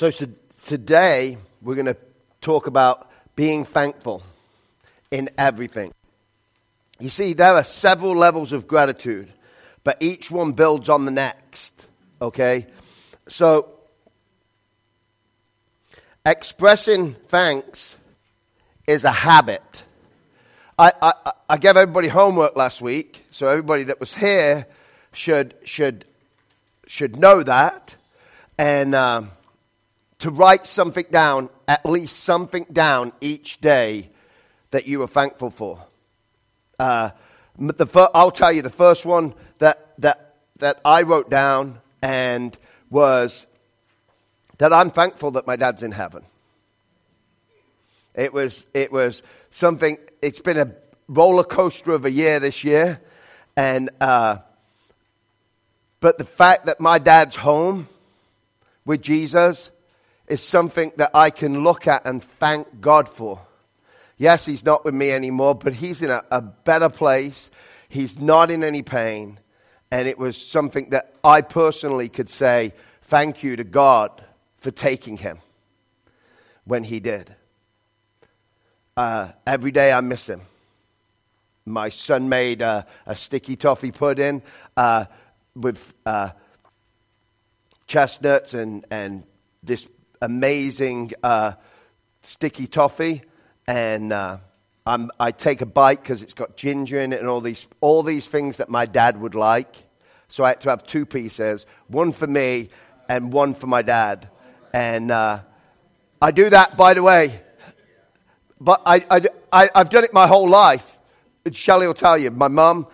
So, so today we're going to talk about being thankful in everything. You see, there are several levels of gratitude, but each one builds on the next. Okay? So, expressing thanks is a habit. I, I, I gave everybody homework last week, so everybody that was here should, should, should know that. And um, to write something down, at least something down each day that you are thankful for. Uh, the fir- I'll tell you the first one that, that, that I wrote down and was that I'm thankful that my dad's in heaven. It was, it was something, it's been a roller coaster of a year this year. And, uh, but the fact that my dad's home with Jesus is something that I can look at and thank God for. Yes, he's not with me anymore, but he's in a, a better place. He's not in any pain. And it was something that I personally could say thank you to God for taking him when he did. Uh, every day I miss him. My son made a, a sticky toffee pudding uh, with uh, chestnuts and, and this amazing uh, sticky toffee, and uh, i take a bite because it's got ginger in it and all these, all these things that my dad would like. So I had to have two pieces, one for me and one for my dad. And uh, I do that, by the way. But I, I, have done it my whole life. Shelley will tell you, my mum,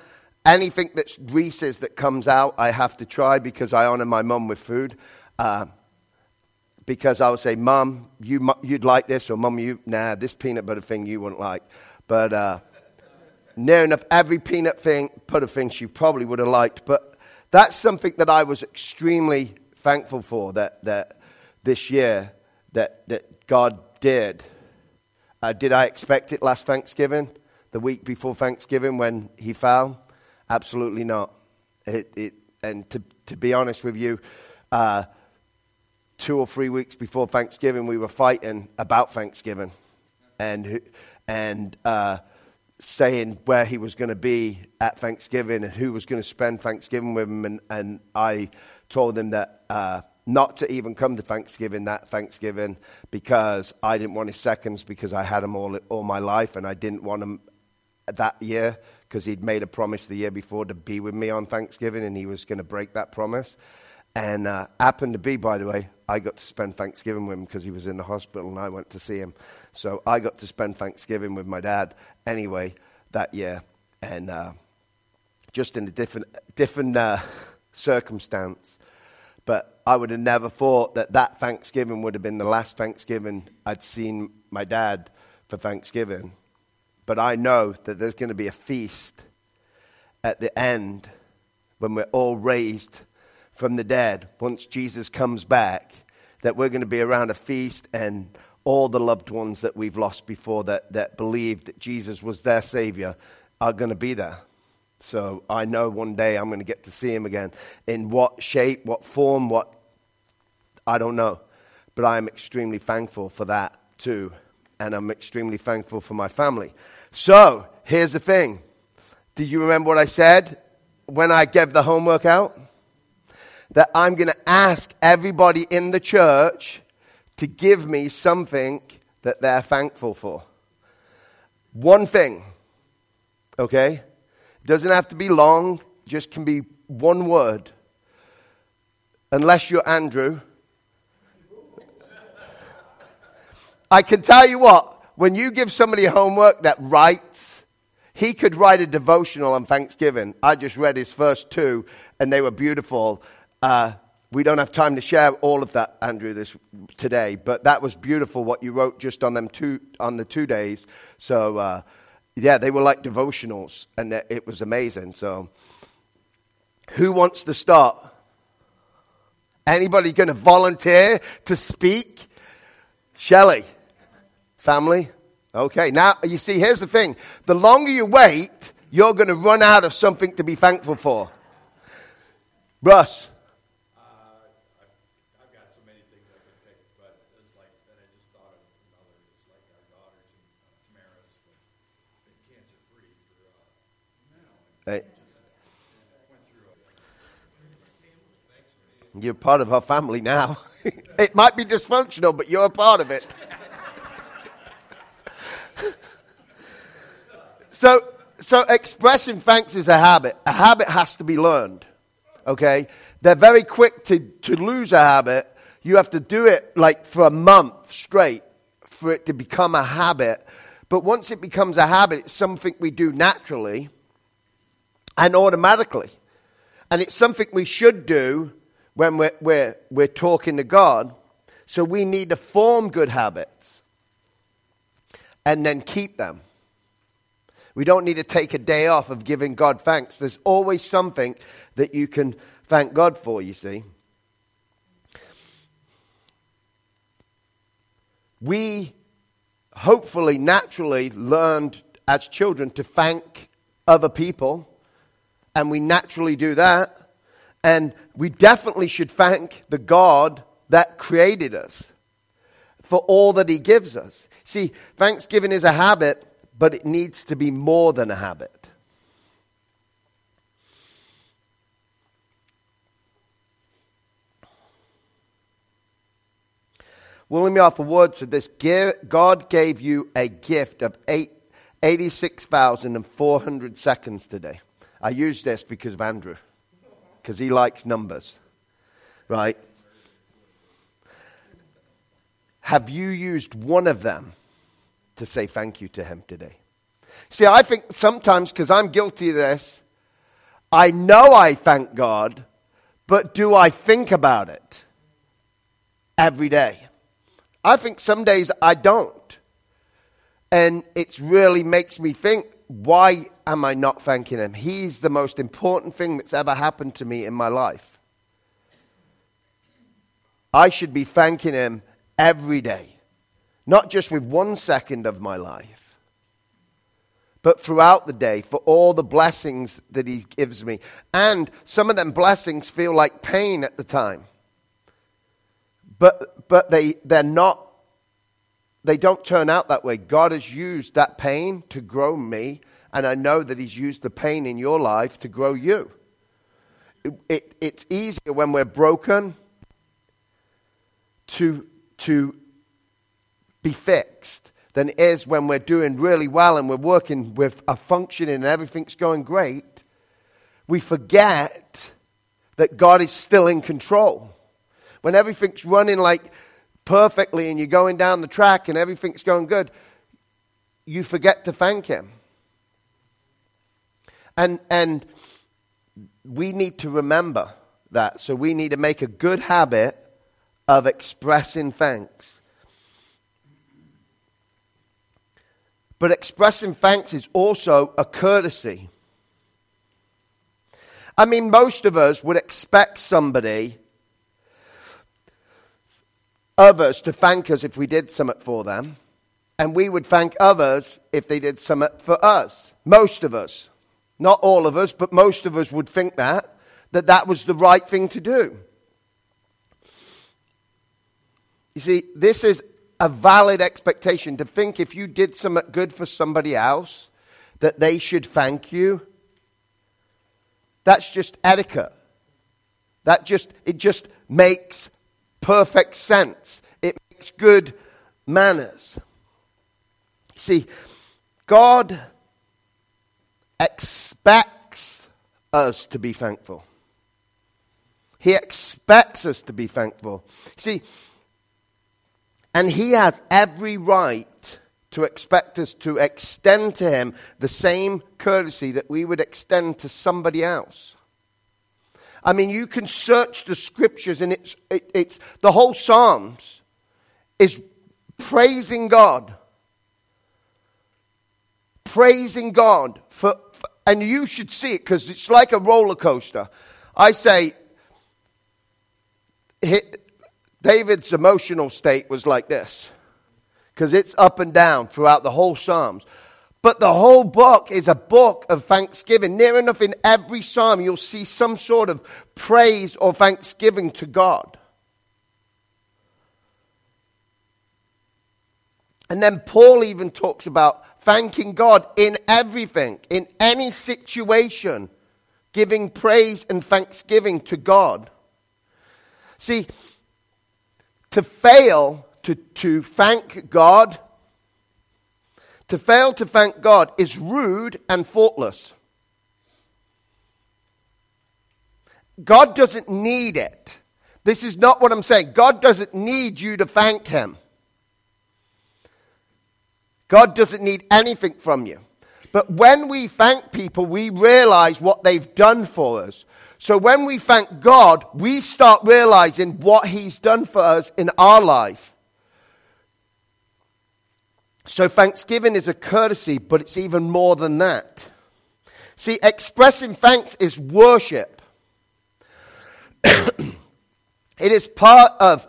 anything that's Reese's that comes out, I have to try because I honor my mum with food. Uh, because I would say, Mum, you, you'd like this, or Mum, you, nah, this peanut butter thing you wouldn't like. But uh, near enough every peanut thing, butter thing she probably would have liked. But that's something that I was extremely thankful for that, that this year that, that God did. Uh, did I expect it last Thanksgiving, the week before Thanksgiving when he fell? Absolutely not. It, it, and to, to be honest with you, uh, two or three weeks before Thanksgiving, we were fighting about Thanksgiving and, and uh, saying where he was going to be at Thanksgiving and who was going to spend Thanksgiving with him. And, and I told him that uh, not to even come to Thanksgiving that Thanksgiving because I didn't want his seconds because I had him all, all my life and I didn't want him that year because he'd made a promise the year before to be with me on Thanksgiving and he was going to break that promise. And uh, happened to be, by the way, I got to spend Thanksgiving with him because he was in the hospital and I went to see him. So I got to spend Thanksgiving with my dad anyway that year. And uh, just in a different, different uh, circumstance. But I would have never thought that that Thanksgiving would have been the last Thanksgiving I'd seen my dad for Thanksgiving. But I know that there's going to be a feast at the end when we're all raised from the dead, once Jesus comes back, that we're going to be around a feast and all the loved ones that we've lost before that, that believed that Jesus was their Savior are going to be there. So I know one day I'm going to get to see him again. In what shape, what form, what, I don't know. But I am extremely thankful for that too. And I'm extremely thankful for my family. So here's the thing. Do you remember what I said when I gave the homework out? That I'm going to ask everybody in the church to give me something that they're thankful for. One thing. Okay? Doesn't have to be long, just can be one word. Unless you're Andrew. I can tell you what, when you give somebody homework that writes, he could write a devotional on Thanksgiving. I just read his first two, and they were beautiful. Uh, we don't have time to share all of that, Andrew, this today, but that was beautiful what you wrote just on them two on the two days. So uh, yeah, they were like devotionals, and it was amazing. So, who wants to start? Anybody going to volunteer to speak? Shelley, family. Okay, now you see, here's the thing: the longer you wait, you're going to run out of something to be thankful for. Russ. You're part of our family now. it might be dysfunctional, but you're a part of it. so, so expressing thanks is a habit. A habit has to be learned. Okay? They're very quick to, to lose a habit. You have to do it like for a month straight for it to become a habit. But once it becomes a habit, it's something we do naturally and automatically. And it's something we should do when we're, we're, we're talking to God. So we need to form good habits and then keep them. We don't need to take a day off of giving God thanks. There's always something that you can thank God for, you see. We hopefully naturally learned as children to thank other people and we naturally do that. And we definitely should thank the God that created us for all that He gives us. See, Thanksgiving is a habit, but it needs to be more than a habit. William Arthur Ward said this God gave you a gift of 86,400 seconds today. I use this because of Andrew, because he likes numbers, right? Have you used one of them to say thank you to him today? See, I think sometimes, because I'm guilty of this, I know I thank God, but do I think about it every day? I think some days I don't. And it really makes me think why am I not thanking Him? He's the most important thing that's ever happened to me in my life. I should be thanking Him every day, not just with one second of my life, but throughout the day for all the blessings that He gives me. And some of them blessings feel like pain at the time, but, but they, they're not they don't turn out that way. God has used that pain to grow me, and I know that He's used the pain in your life to grow you. It, it, it's easier when we're broken to, to be fixed than it is when we're doing really well and we're working with a functioning and everything's going great. We forget that God is still in control. When everything's running like perfectly and you're going down the track and everything's going good, you forget to thank Him. And, and we need to remember that. So we need to make a good habit of expressing thanks. But expressing thanks is also a courtesy. I mean, most of us would expect somebody others to thank us if we did something for them, and we would thank others if they did something for us. Most of us. Not all of us, but most of us would think that, that that was the right thing to do. You see, this is a valid expectation to think if you did something good for somebody else, that they should thank you. That's just etiquette. That just, it just makes perfect sense. It makes good manners. See, God expects us to be thankful. He expects us to be thankful. See, and He has every right to expect us to extend to Him the same courtesy that we would extend to somebody else. I mean, you can search the scriptures, and it's, it, it's the whole Psalms is praising God. Praising God for, for and you should see it because it's like a roller coaster. I say, David's emotional state was like this because it's up and down throughout the whole Psalms. But the whole book is a book of thanksgiving. Near enough in every psalm, you'll see some sort of praise or thanksgiving to God. And then Paul even talks about thanking God in everything, in any situation, giving praise and thanksgiving to God. See, to fail to, to thank God, to fail to thank God is rude and faultless. God doesn't need it. This is not what I'm saying. God doesn't need you to thank Him. God doesn't need anything from you. But when we thank people, we realize what they've done for us. So when we thank God, we start realizing what He's done for us in our life. So thanksgiving is a courtesy, but it's even more than that. See, expressing thanks is worship. it is part of,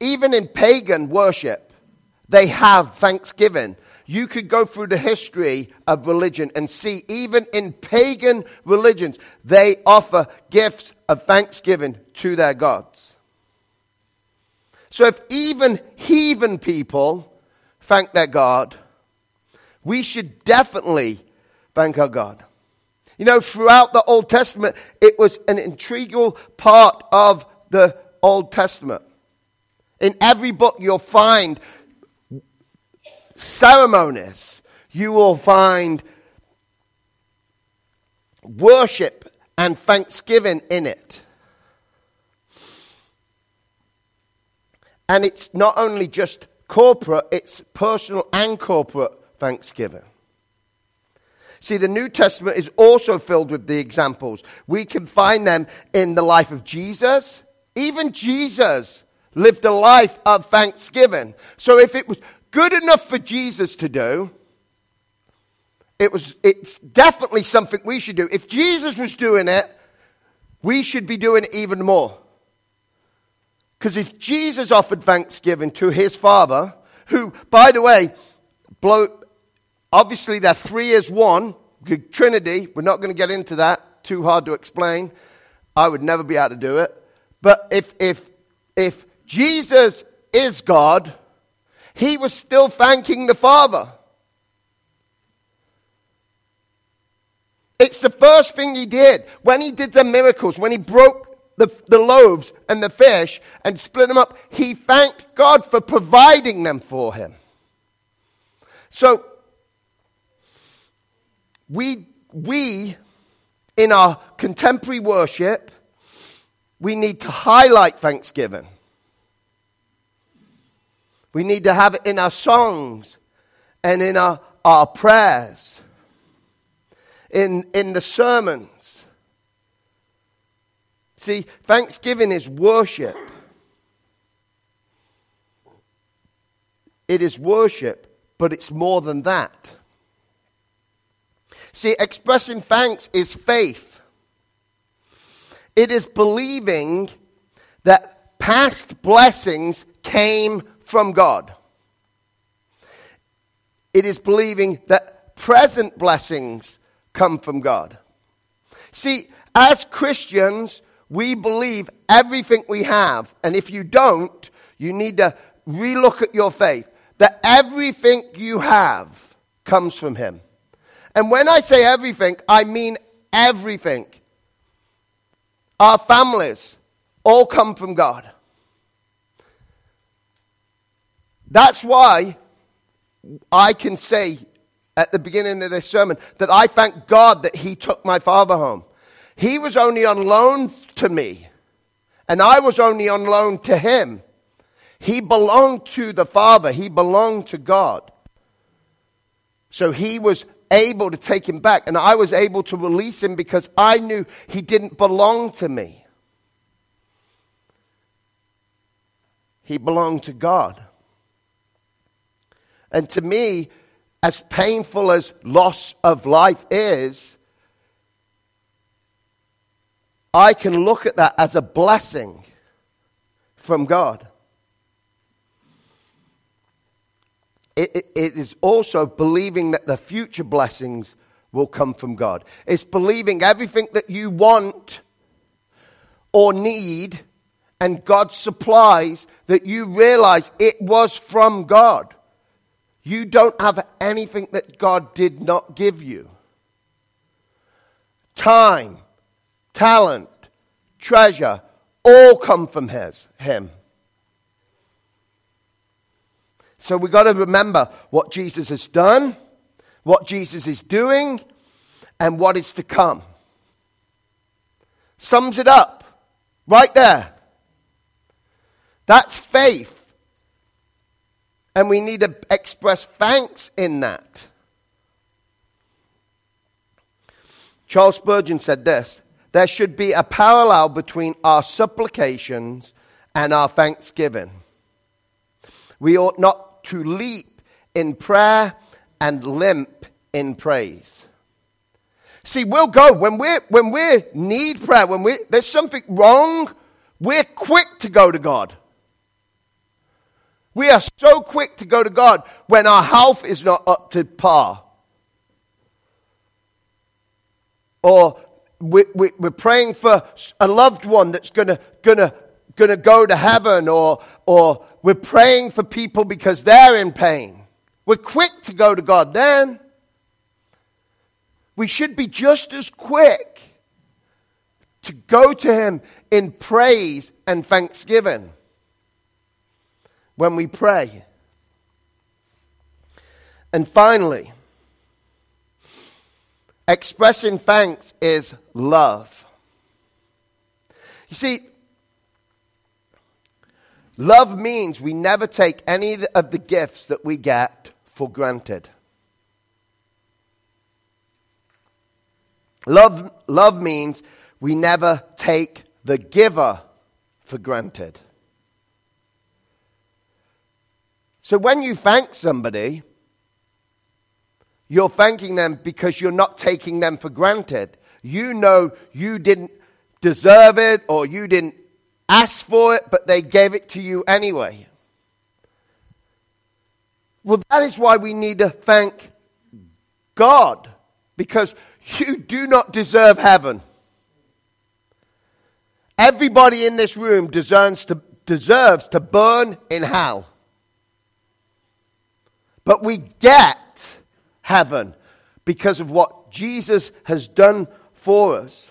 even in pagan worship, they have thanksgiving. You could go through the history of religion and see, even in pagan religions, they offer gifts of thanksgiving to their gods. So if even heathen people thank their God, we should definitely thank our God. You know, throughout the Old Testament, it was an integral part of the Old Testament. In every book, you'll find ceremonies. You will find worship and thanksgiving in it. And it's not only just corporate, it's personal and corporate thanksgiving. See, the New Testament is also filled with the examples. We can find them in the life of Jesus. Even Jesus lived a life of thanksgiving. So if it was good enough for Jesus to do, it was, it's definitely something we should do. If Jesus was doing it, we should be doing it even more. Because if Jesus offered thanksgiving to his Father, who, by the way, blow, obviously they're three as one, Trinity, we're not going to get into that, too hard to explain. I would never be able to do it. But if, if, if Jesus is God, he was still thanking the Father. It's the first thing he did. When he did the miracles, when he broke the, the loaves and the fish and split them up, he thanked God for providing them for him. So, we, we, in our contemporary worship, we need to highlight thanksgiving. We need to have it in our songs and in our, our prayers, in, in the sermons. See, thanksgiving is worship. It is worship, but it's more than that. See, expressing thanks is faith. It is believing that past blessings came from God. It is believing that present blessings come from God. See, as Christians, we believe everything we have. And if you don't, you need to relook at your faith. That everything you have comes from Him. And when I say everything, I mean everything. Our families all come from God. That's why I can say at the beginning of this sermon that I thank God that He took my father home. He was only on loan to me, and I was only on loan to him. He belonged to the Father, he belonged to God. So he was able to take him back, and I was able to release him because I knew he didn't belong to me. He belonged to God. And to me, as painful as loss of life is, I can look at that as a blessing from God. It, it, it is also believing that the future blessings will come from God. It's believing everything that you want or need and God supplies that you realize it was from God. You don't have anything that God did not give you. Time, talent, treasure, all come from his, him. So we've got to remember what Jesus has done, what Jesus is doing, and what is to come. Sums it up right there. That's faith. And we need to express thanks in that. Charles Spurgeon said this there should be a parallel between our supplications and our thanksgiving. We ought not to leap in prayer and limp in praise. See, we'll go when we when we need prayer, when we there's something wrong, we're quick to go to God. We are so quick to go to God when our health is not up to par. Or we, we, we're praying for a loved one that's going to gonna, gonna go to heaven, or, or we're praying for people because they're in pain. We're quick to go to God then. We should be just as quick to go to Him in praise and thanksgiving when we pray. And finally, expressing thanks is love. You see, love means we never take any of the gifts that we get for granted. Love, love means we never take the giver for granted. So when you thank somebody, you're thanking them because you're not taking them for granted. You know you didn't deserve it or you didn't ask for it, but they gave it to you anyway. Well, that is why we need to thank God because you do not deserve heaven. Everybody in this room deserves to, deserves to burn in hell. But we get heaven because of what Jesus has done for us.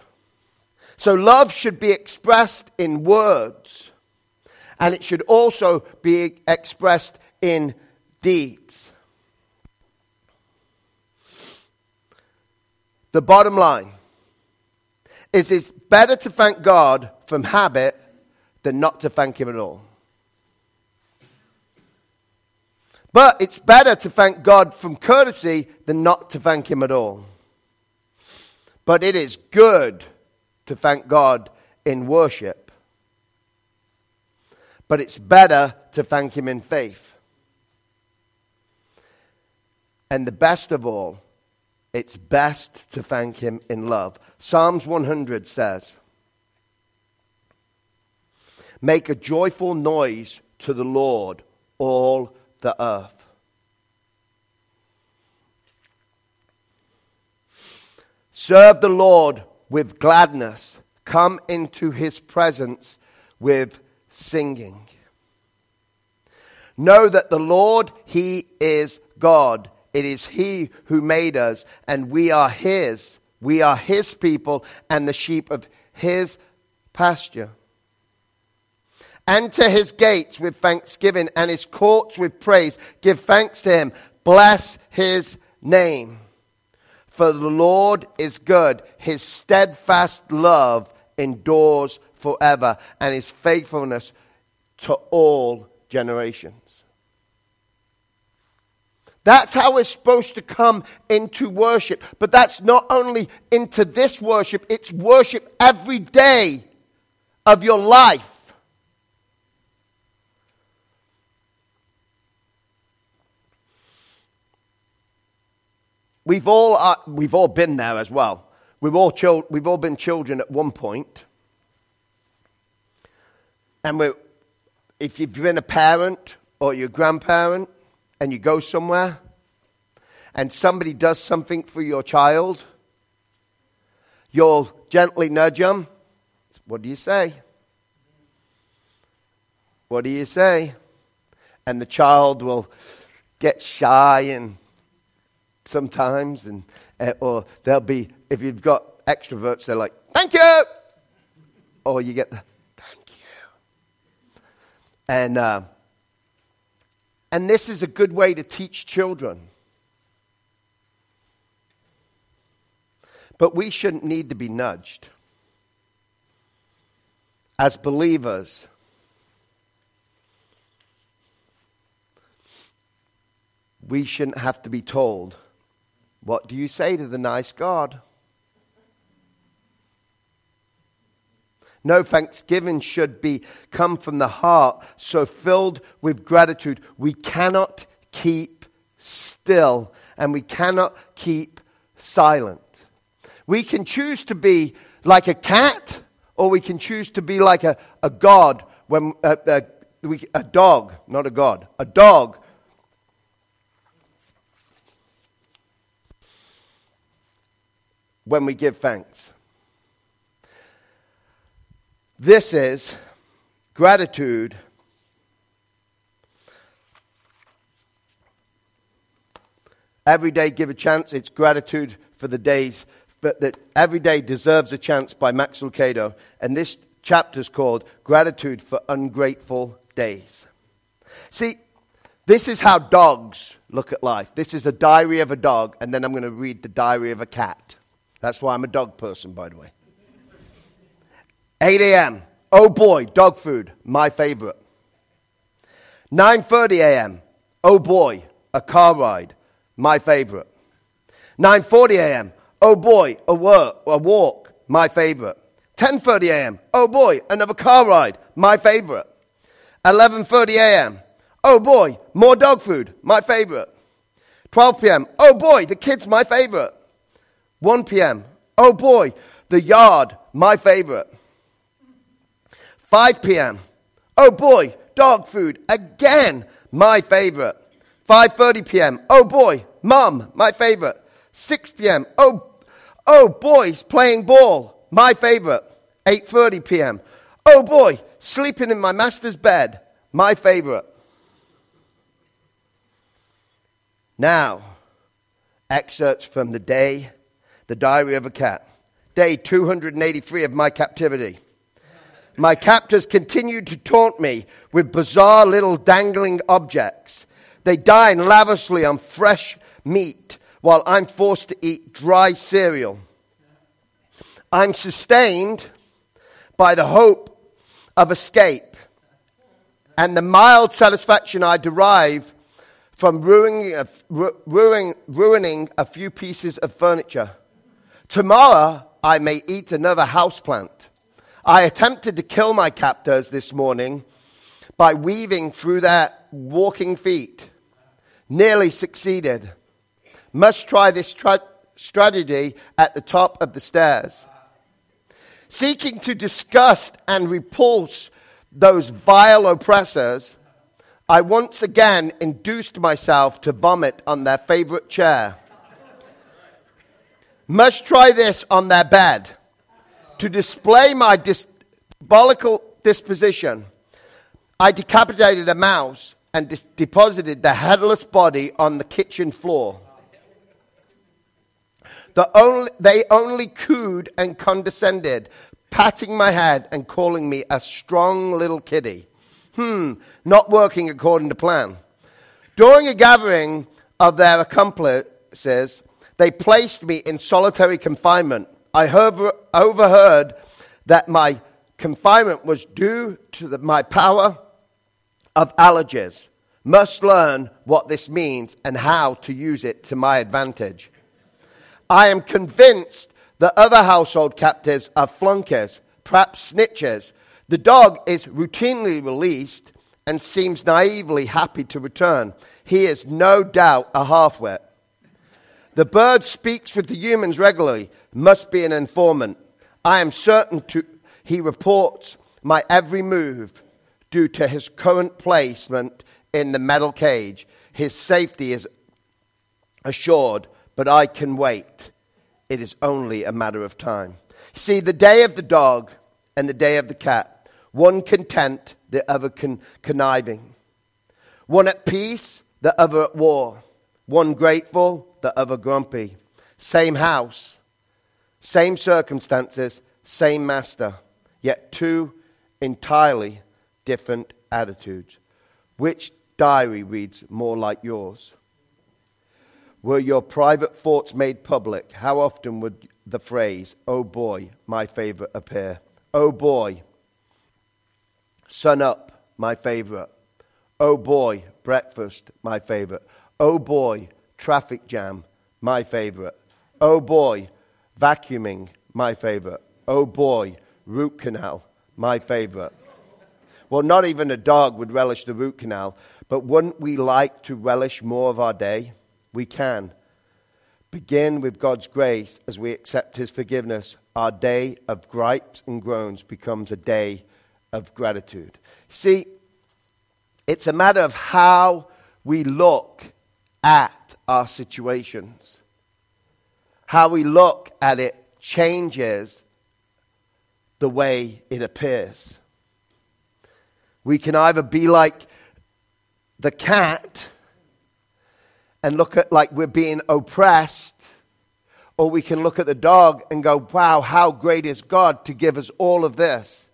So love should be expressed in words, and it should also be expressed in deeds. The bottom line is it's better to thank God from habit than not to thank Him at all. But it's better to thank God from courtesy than not to thank Him at all. But it is good to thank God in worship. But it's better to thank Him in faith. And the best of all, it's best to thank Him in love. Psalms 100 says, Make a joyful noise to the Lord, all the earth. Serve the Lord with gladness. Come into his presence with singing. Know that the Lord, he is God. It is he who made us, and we are his. We are his people and the sheep of his pasture. Enter his gates with thanksgiving and his courts with praise. Give thanks to him. Bless his name. For the Lord is good. His steadfast love endures forever, and his faithfulness to all generations. That's how we're supposed to come into worship. But that's not only into this worship, it's worship every day of your life. We've all, uh, we've all been there as well. We've all, we've all been children at one point. And we if you've been a parent or your grandparent and you go somewhere and somebody does something for your child, you'll gently nudge them. What do you say? What do you say? And the child will get shy and sometimes, and uh, or they'll be if you've got extroverts, they're like, "Thank you," or you get the thank you. And, uh, and this is a good way to teach children. But we shouldn't need to be nudged. As believers, we shouldn't have to be told, What do you say to the nice God? No, thanksgiving should be come from the heart, so filled with gratitude. We cannot keep still and we cannot keep silent. We can choose to be like a cat, or we can choose to be like a, a god, when, uh, uh, we, a dog, not a god, a dog. When we give thanks. This is gratitude. Every day, give a chance. It's gratitude for the days, but that every day deserves a chance by Max Lucado. And this chapter is called Gratitude for Ungrateful Days. See, this is how dogs look at life. This is a diary of a dog, and then I'm going to read the diary of a cat. That's why I'm a dog person, by the way. 8 a.m. Oh boy, dog food, my favorite. 9:30 a.m. Oh boy, a car ride, my favorite. 9:40 a.m. Oh boy, a work, a walk, my favorite. 10:30 a.m. Oh boy, another car ride, my favorite. 11:30 a.m. Oh boy, more dog food, my favorite. 12 p.m. Oh boy, the kids, my favorite. 1 p.m. Oh boy, the yard, my favorite. 5 p.m. Oh boy, dog food again, my favorite. 5:30 p.m. Oh boy, mom, my favorite. 6 p.m. Oh oh boys playing ball, my favorite. 8:30 p.m. Oh boy, sleeping in my master's bed, my favorite. Now, excerpts from the day, the diary of a cat. Day 283 of my captivity. My captors continued to taunt me with bizarre little dangling objects. They dine lavishly on fresh meat while I'm forced to eat dry cereal. I'm sustained by the hope of escape and the mild satisfaction I derive from ruining, uh, ruining, ruining a few pieces of furniture. Tomorrow, I may eat another houseplant. I attempted to kill my captors this morning by weaving through their walking feet. Nearly succeeded. Must try this tra- strategy at the top of the stairs. Seeking to disgust and repulse those vile oppressors, I once again induced myself to vomit on their favorite chair. Must try this on their bed to display my diabolical disposition, I decapitated a mouse and deposited the headless body on the kitchen floor. The only, they only cooed and condescended, patting my head and calling me a strong little kiddie. Hmm, not working according to plan. During a gathering of their accomplices, they placed me in solitary confinement I overheard that my confinement was due to the, my power of allergies. Must learn what this means and how to use it to my advantage. I am convinced that other household captives are flunkies, perhaps snitches. The dog is routinely released and seems naively happy to return. He is no doubt a halfwit. The bird speaks with the humans regularly, must be an informant. I am certain to, he reports my every move due to his current placement in the metal cage. His safety is assured, but I can wait. It is only a matter of time. See, the day of the dog and the day of the cat, one content, the other con- conniving. One at peace, the other at war. One grateful, the other grumpy. Same house, same circumstances, same master. yet two entirely different attitudes. Which diary reads more like yours? Were your private thoughts made public? How often would the phrase, oh boy, my favorite, appear? Oh boy, sun up, my favorite. Oh boy, breakfast, my favorite. Oh boy, traffic jam, my favorite. Oh boy, vacuuming, my favorite. Oh boy, root canal, my favorite. Well, not even a dog would relish the root canal, but wouldn't we like to relish more of our day? We can. Begin with God's grace as we accept His forgiveness. Our day of gripes and groans becomes a day of gratitude. See, it's a matter of how we look at our situations. How we look at it changes the way it appears. We can either be like the cat and look at like we're being oppressed, or we can look at the dog and go, wow, how great is God to give us all of this.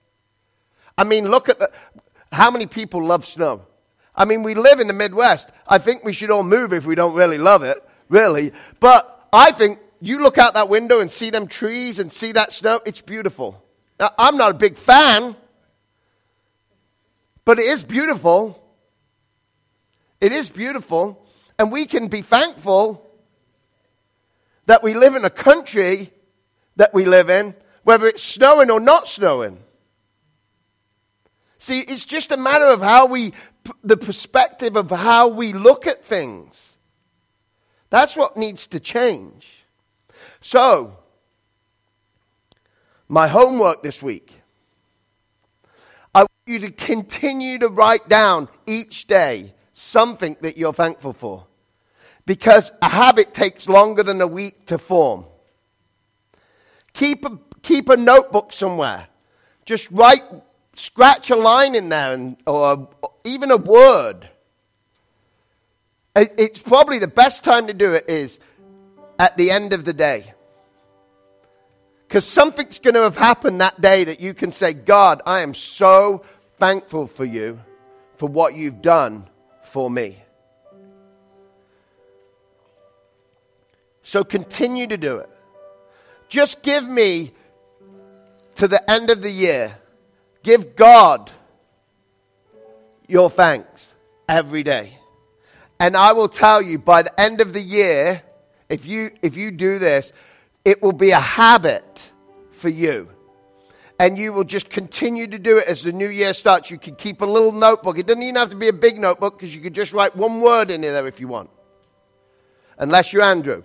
I mean, look at the, how many people love snow? I mean, we live in the Midwest. I think we should all move if we don't really love it, really. But I think you look out that window and see them trees and see that snow, it's beautiful. Now, I'm not a big fan, but it is beautiful. It is beautiful. And we can be thankful that we live in a country that we live in, whether it's snowing or not snowing. See, it's just a matter of how we, the perspective of how we look at things. That's what needs to change. So, my homework this week. I want you to continue to write down each day something that you're thankful for. Because a habit takes longer than a week to form. Keep a, keep a notebook somewhere. Just write, scratch a line in there, and, or even a word. It's probably the best time to do it is at the end of the day. Because something's going to have happened that day that you can say, God, I am so thankful for you for what you've done for me. So continue to do it. Just give me to the end of the year, give God your thanks every day. And I will tell you by the end of the year, if you, if you do this, it will be a habit for you. And you will just continue to do it as the new year starts. You can keep a little notebook. It doesn't even have to be a big notebook because you could just write one word in there if you want. Unless you're Andrew,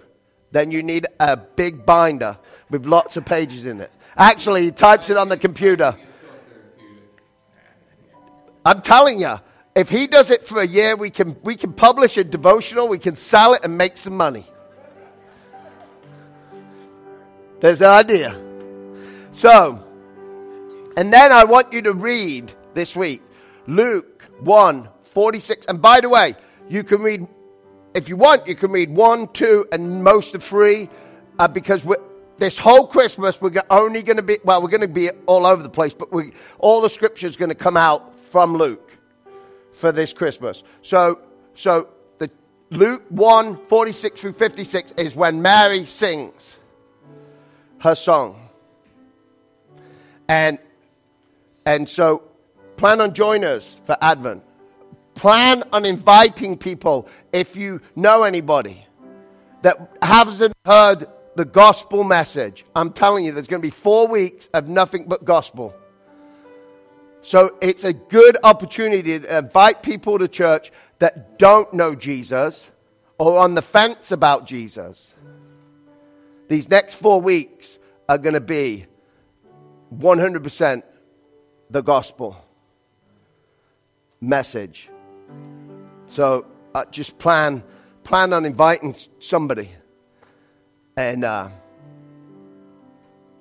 then you need a big binder with lots of pages in it. Actually, he types it on the computer. I'm telling you, if he does it for a year, we can, we can publish a devotional, we can sell it and make some money. There's an idea. So, and then I want you to read this week Luke 1 46. And by the way, you can read, if you want, you can read 1, 2, and most of 3 uh, because this whole Christmas we're only going to be, well, we're going to be all over the place, but we, all the scripture is going to come out from Luke for this Christmas. So, so the Luke 1 46 through 56 is when Mary sings her song. And, and so plan on joining us for Advent. Plan on inviting people if you know anybody that hasn't heard the gospel message. I'm telling you, there's going to be four weeks of nothing but gospel. So it's a good opportunity to invite people to church that don't know Jesus or on the fence about Jesus. These next four weeks are going to be 100% the gospel message. So uh, just plan plan on inviting somebody, and uh,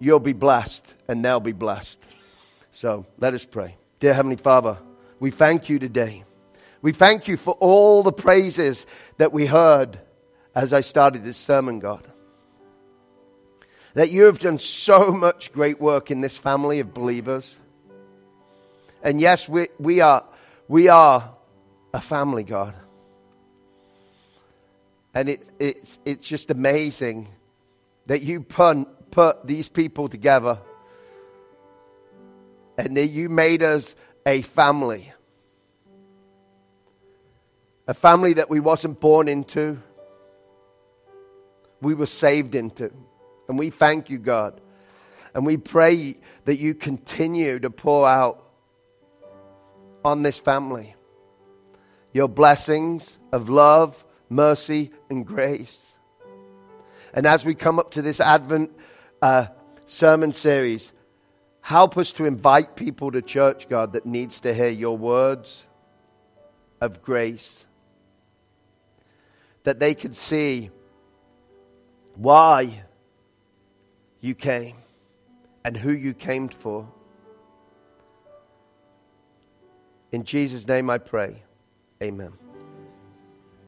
you'll be blessed, and they'll be blessed. So let us pray. Dear Heavenly Father, we thank you today. We thank you for all the praises that we heard as I started this sermon, God. that you have done so much great work in this family of believers. And yes, we, we, are, we are a family, God. And it, it's, it's just amazing that you put, put these people together and that you made us a family. A family that we wasn't born into, we were saved into. And we thank you, God. And we pray that you continue to pour out on this family your blessings of love, mercy, and grace. And as we come up to this Advent uh, sermon series, help us to invite people to church, God, that needs to hear your words of grace. That they can see why you came and who you came for. In Jesus' name I pray. Amen.